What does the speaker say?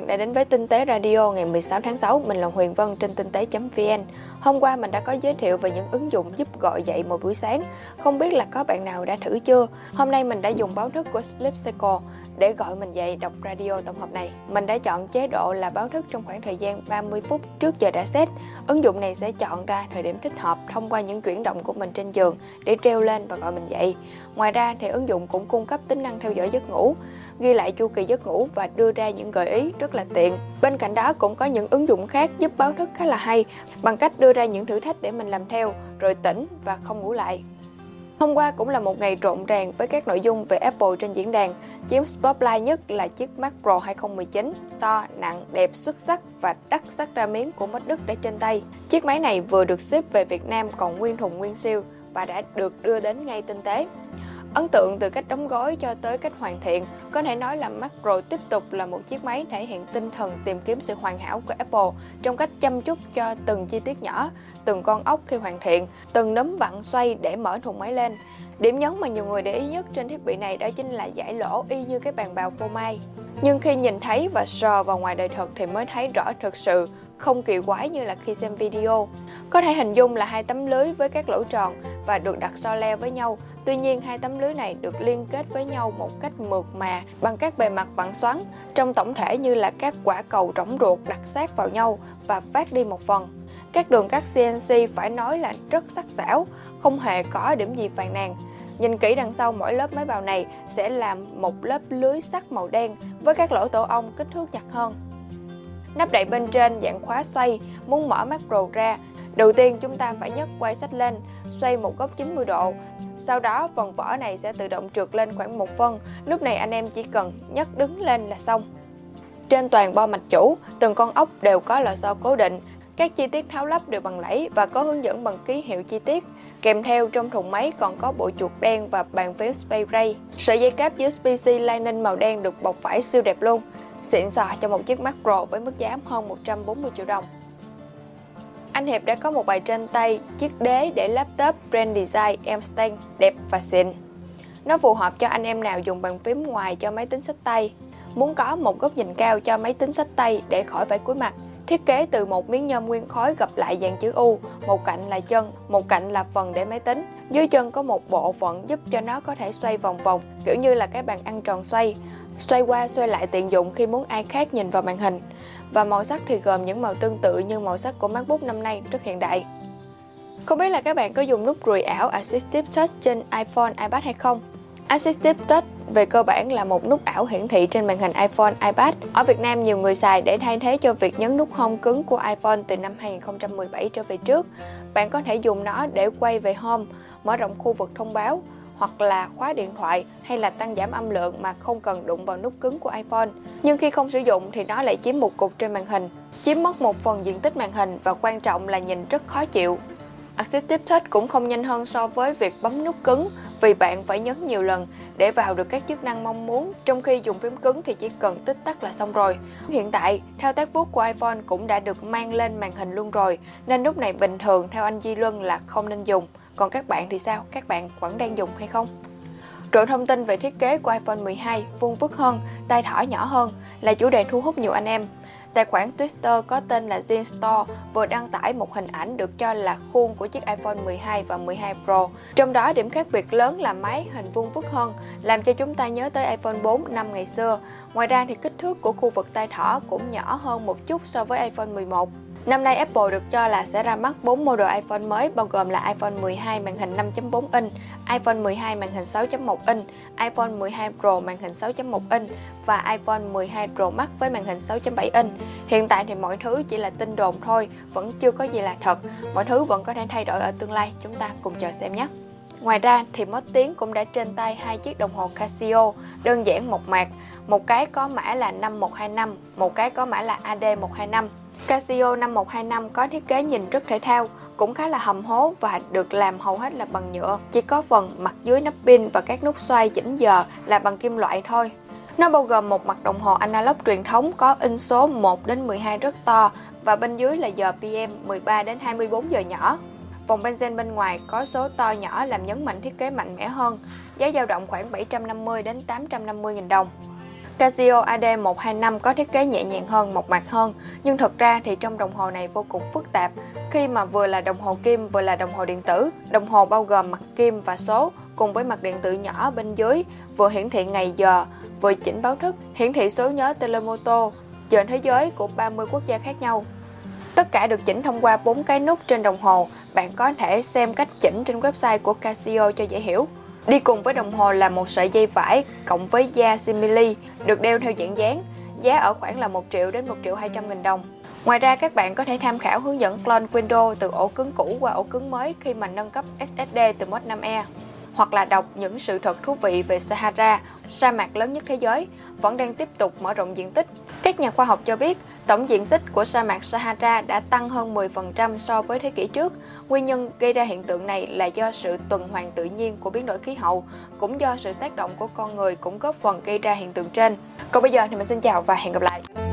bạn đã đến với Tinh tế Radio ngày 16 tháng 6. Mình là Huyền Vân trên tinh tế.vn. Hôm qua mình đã có giới thiệu về những ứng dụng giúp gọi dậy một buổi sáng. Không biết là có bạn nào đã thử chưa? Hôm nay mình đã dùng báo thức của Sleep Cycle để gọi mình dậy đọc radio tổng hợp này. Mình đã chọn chế độ là báo thức trong khoảng thời gian 30 phút trước giờ đã set. Ứng dụng này sẽ chọn ra thời điểm thích hợp thông qua những chuyển động của mình trên giường để treo lên và gọi mình dậy. Ngoài ra thì ứng dụng cũng cung cấp tính năng theo dõi giấc ngủ, ghi lại chu kỳ giấc ngủ và đưa ra những gợi ý rất là tiện. Bên cạnh đó cũng có những ứng dụng khác giúp báo thức khá là hay bằng cách đưa đưa ra những thử thách để mình làm theo rồi tỉnh và không ngủ lại. Hôm qua cũng là một ngày rộn ràng với các nội dung về Apple trên diễn đàn. Chiếm spotlight nhất là chiếc Mac Pro 2019, to, nặng, đẹp, xuất sắc và đắt sắc ra miếng của mất Đức để trên tay. Chiếc máy này vừa được ship về Việt Nam còn nguyên thùng nguyên siêu và đã được đưa đến ngay tinh tế. Ấn tượng từ cách đóng gói cho tới cách hoàn thiện, có thể nói là Mac Pro tiếp tục là một chiếc máy thể hiện tinh thần tìm kiếm sự hoàn hảo của Apple trong cách chăm chút cho từng chi tiết nhỏ, từng con ốc khi hoàn thiện, từng nấm vặn xoay để mở thùng máy lên. Điểm nhấn mà nhiều người để ý nhất trên thiết bị này đó chính là giải lỗ y như cái bàn bào phô mai. Nhưng khi nhìn thấy và sờ vào ngoài đời thực thì mới thấy rõ thực sự không kỳ quái như là khi xem video. Có thể hình dung là hai tấm lưới với các lỗ tròn và được đặt so le với nhau. Tuy nhiên, hai tấm lưới này được liên kết với nhau một cách mượt mà bằng các bề mặt vặn xoắn, trong tổng thể như là các quả cầu rỗng ruột đặt sát vào nhau và phát đi một phần. Các đường cắt CNC phải nói là rất sắc sảo, không hề có điểm gì phàn nàn. Nhìn kỹ đằng sau mỗi lớp máy bào này sẽ làm một lớp lưới sắt màu đen với các lỗ tổ ong kích thước chặt hơn. Nắp đậy bên trên dạng khóa xoay, muốn mở macro ra, đầu tiên chúng ta phải nhấc quay sách lên, xoay một góc 90 độ. Sau đó phần vỏ này sẽ tự động trượt lên khoảng một phân, lúc này anh em chỉ cần nhấc đứng lên là xong. Trên toàn bo mạch chủ, từng con ốc đều có lò xo cố định, các chi tiết tháo lắp đều bằng lẫy và có hướng dẫn bằng ký hiệu chi tiết. Kèm theo trong thùng máy còn có bộ chuột đen và bàn phím Space Ray. Sợi dây cáp USB-C Lightning màu đen được bọc vải siêu đẹp luôn xịn sò cho một chiếc Mac Pro với mức giá hơn 140 triệu đồng. Anh Hiệp đã có một bài trên tay chiếc đế để laptop brand design Amstein đẹp và xịn. Nó phù hợp cho anh em nào dùng bàn phím ngoài cho máy tính sách tay, muốn có một góc nhìn cao cho máy tính sách tay để khỏi phải cúi mặt. Thiết kế từ một miếng nhôm nguyên khối gập lại dạng chữ U, một cạnh là chân, một cạnh là phần để máy tính. Dưới chân có một bộ phận giúp cho nó có thể xoay vòng vòng, kiểu như là cái bàn ăn tròn xoay. Xoay qua xoay lại tiện dụng khi muốn ai khác nhìn vào màn hình. Và màu sắc thì gồm những màu tương tự như màu sắc của MacBook năm nay rất hiện đại. Không biết là các bạn có dùng nút ruồi ảo Assistive Touch trên iPhone, iPad hay không? Assistive Touch về cơ bản là một nút ảo hiển thị trên màn hình iPhone, iPad. Ở Việt Nam nhiều người xài để thay thế cho việc nhấn nút home cứng của iPhone từ năm 2017 trở về trước. Bạn có thể dùng nó để quay về home, mở rộng khu vực thông báo, hoặc là khóa điện thoại hay là tăng giảm âm lượng mà không cần đụng vào nút cứng của iPhone. Nhưng khi không sử dụng thì nó lại chiếm một cục trên màn hình, chiếm mất một phần diện tích màn hình và quan trọng là nhìn rất khó chịu. Assistive Touch cũng không nhanh hơn so với việc bấm nút cứng vì bạn phải nhấn nhiều lần để vào được các chức năng mong muốn, trong khi dùng phím cứng thì chỉ cần tích tắc là xong rồi. Hiện tại, thao tác vuốt của iPhone cũng đã được mang lên màn hình luôn rồi, nên lúc này bình thường theo anh Di Luân là không nên dùng. Còn các bạn thì sao? Các bạn vẫn đang dùng hay không? Trộn thông tin về thiết kế của iPhone 12 vuông vức hơn, tay thỏ nhỏ hơn là chủ đề thu hút nhiều anh em. Tài khoản Twitter có tên là Zin Store vừa đăng tải một hình ảnh được cho là khuôn của chiếc iPhone 12 và 12 Pro. Trong đó điểm khác biệt lớn là máy hình vuông vức hơn, làm cho chúng ta nhớ tới iPhone 4 năm ngày xưa. Ngoài ra thì kích thước của khu vực tay thỏ cũng nhỏ hơn một chút so với iPhone 11. Năm nay Apple được cho là sẽ ra mắt 4 model iPhone mới bao gồm là iPhone 12 màn hình 5.4 inch, iPhone 12 màn hình 6.1 inch, iPhone 12 Pro màn hình 6.1 inch và iPhone 12 Pro Max với màn hình 6.7 inch. Hiện tại thì mọi thứ chỉ là tin đồn thôi, vẫn chưa có gì là thật. Mọi thứ vẫn có thể thay đổi ở tương lai, chúng ta cùng chờ xem nhé. Ngoài ra thì Mót Tiến cũng đã trên tay hai chiếc đồng hồ Casio đơn giản một mạc, một cái có mã là 5125, một cái có mã là AD125. Casio 5125 có thiết kế nhìn rất thể thao, cũng khá là hầm hố và được làm hầu hết là bằng nhựa. Chỉ có phần mặt dưới nắp pin và các nút xoay chỉnh giờ là bằng kim loại thôi. Nó bao gồm một mặt đồng hồ analog truyền thống có in số 1 đến 12 rất to và bên dưới là giờ PM 13 đến 24 giờ nhỏ. Vòng benzen bên ngoài có số to nhỏ làm nhấn mạnh thiết kế mạnh mẽ hơn, giá dao động khoảng 750 đến 850 nghìn đồng. Casio AD125 có thiết kế nhẹ nhàng hơn, mộc mạc hơn, nhưng thực ra thì trong đồng hồ này vô cùng phức tạp khi mà vừa là đồng hồ kim vừa là đồng hồ điện tử. Đồng hồ bao gồm mặt kim và số cùng với mặt điện tử nhỏ bên dưới, vừa hiển thị ngày giờ, vừa chỉnh báo thức, hiển thị số nhớ telemoto, trên thế giới của 30 quốc gia khác nhau. Tất cả được chỉnh thông qua 4 cái nút trên đồng hồ. Bạn có thể xem cách chỉnh trên website của Casio cho dễ hiểu. Đi cùng với đồng hồ là một sợi dây vải cộng với da simili được đeo theo dạng dáng, giá ở khoảng là 1 triệu đến 1 triệu 200 nghìn đồng. Ngoài ra các bạn có thể tham khảo hướng dẫn clone Windows từ ổ cứng cũ qua ổ cứng mới khi mà nâng cấp SSD từ Mod 5E hoặc là đọc những sự thật thú vị về Sahara, sa mạc lớn nhất thế giới, vẫn đang tiếp tục mở rộng diện tích. Các nhà khoa học cho biết, tổng diện tích của sa mạc Sahara đã tăng hơn 10% so với thế kỷ trước. Nguyên nhân gây ra hiện tượng này là do sự tuần hoàn tự nhiên của biến đổi khí hậu, cũng do sự tác động của con người cũng góp phần gây ra hiện tượng trên. Còn bây giờ thì mình xin chào và hẹn gặp lại.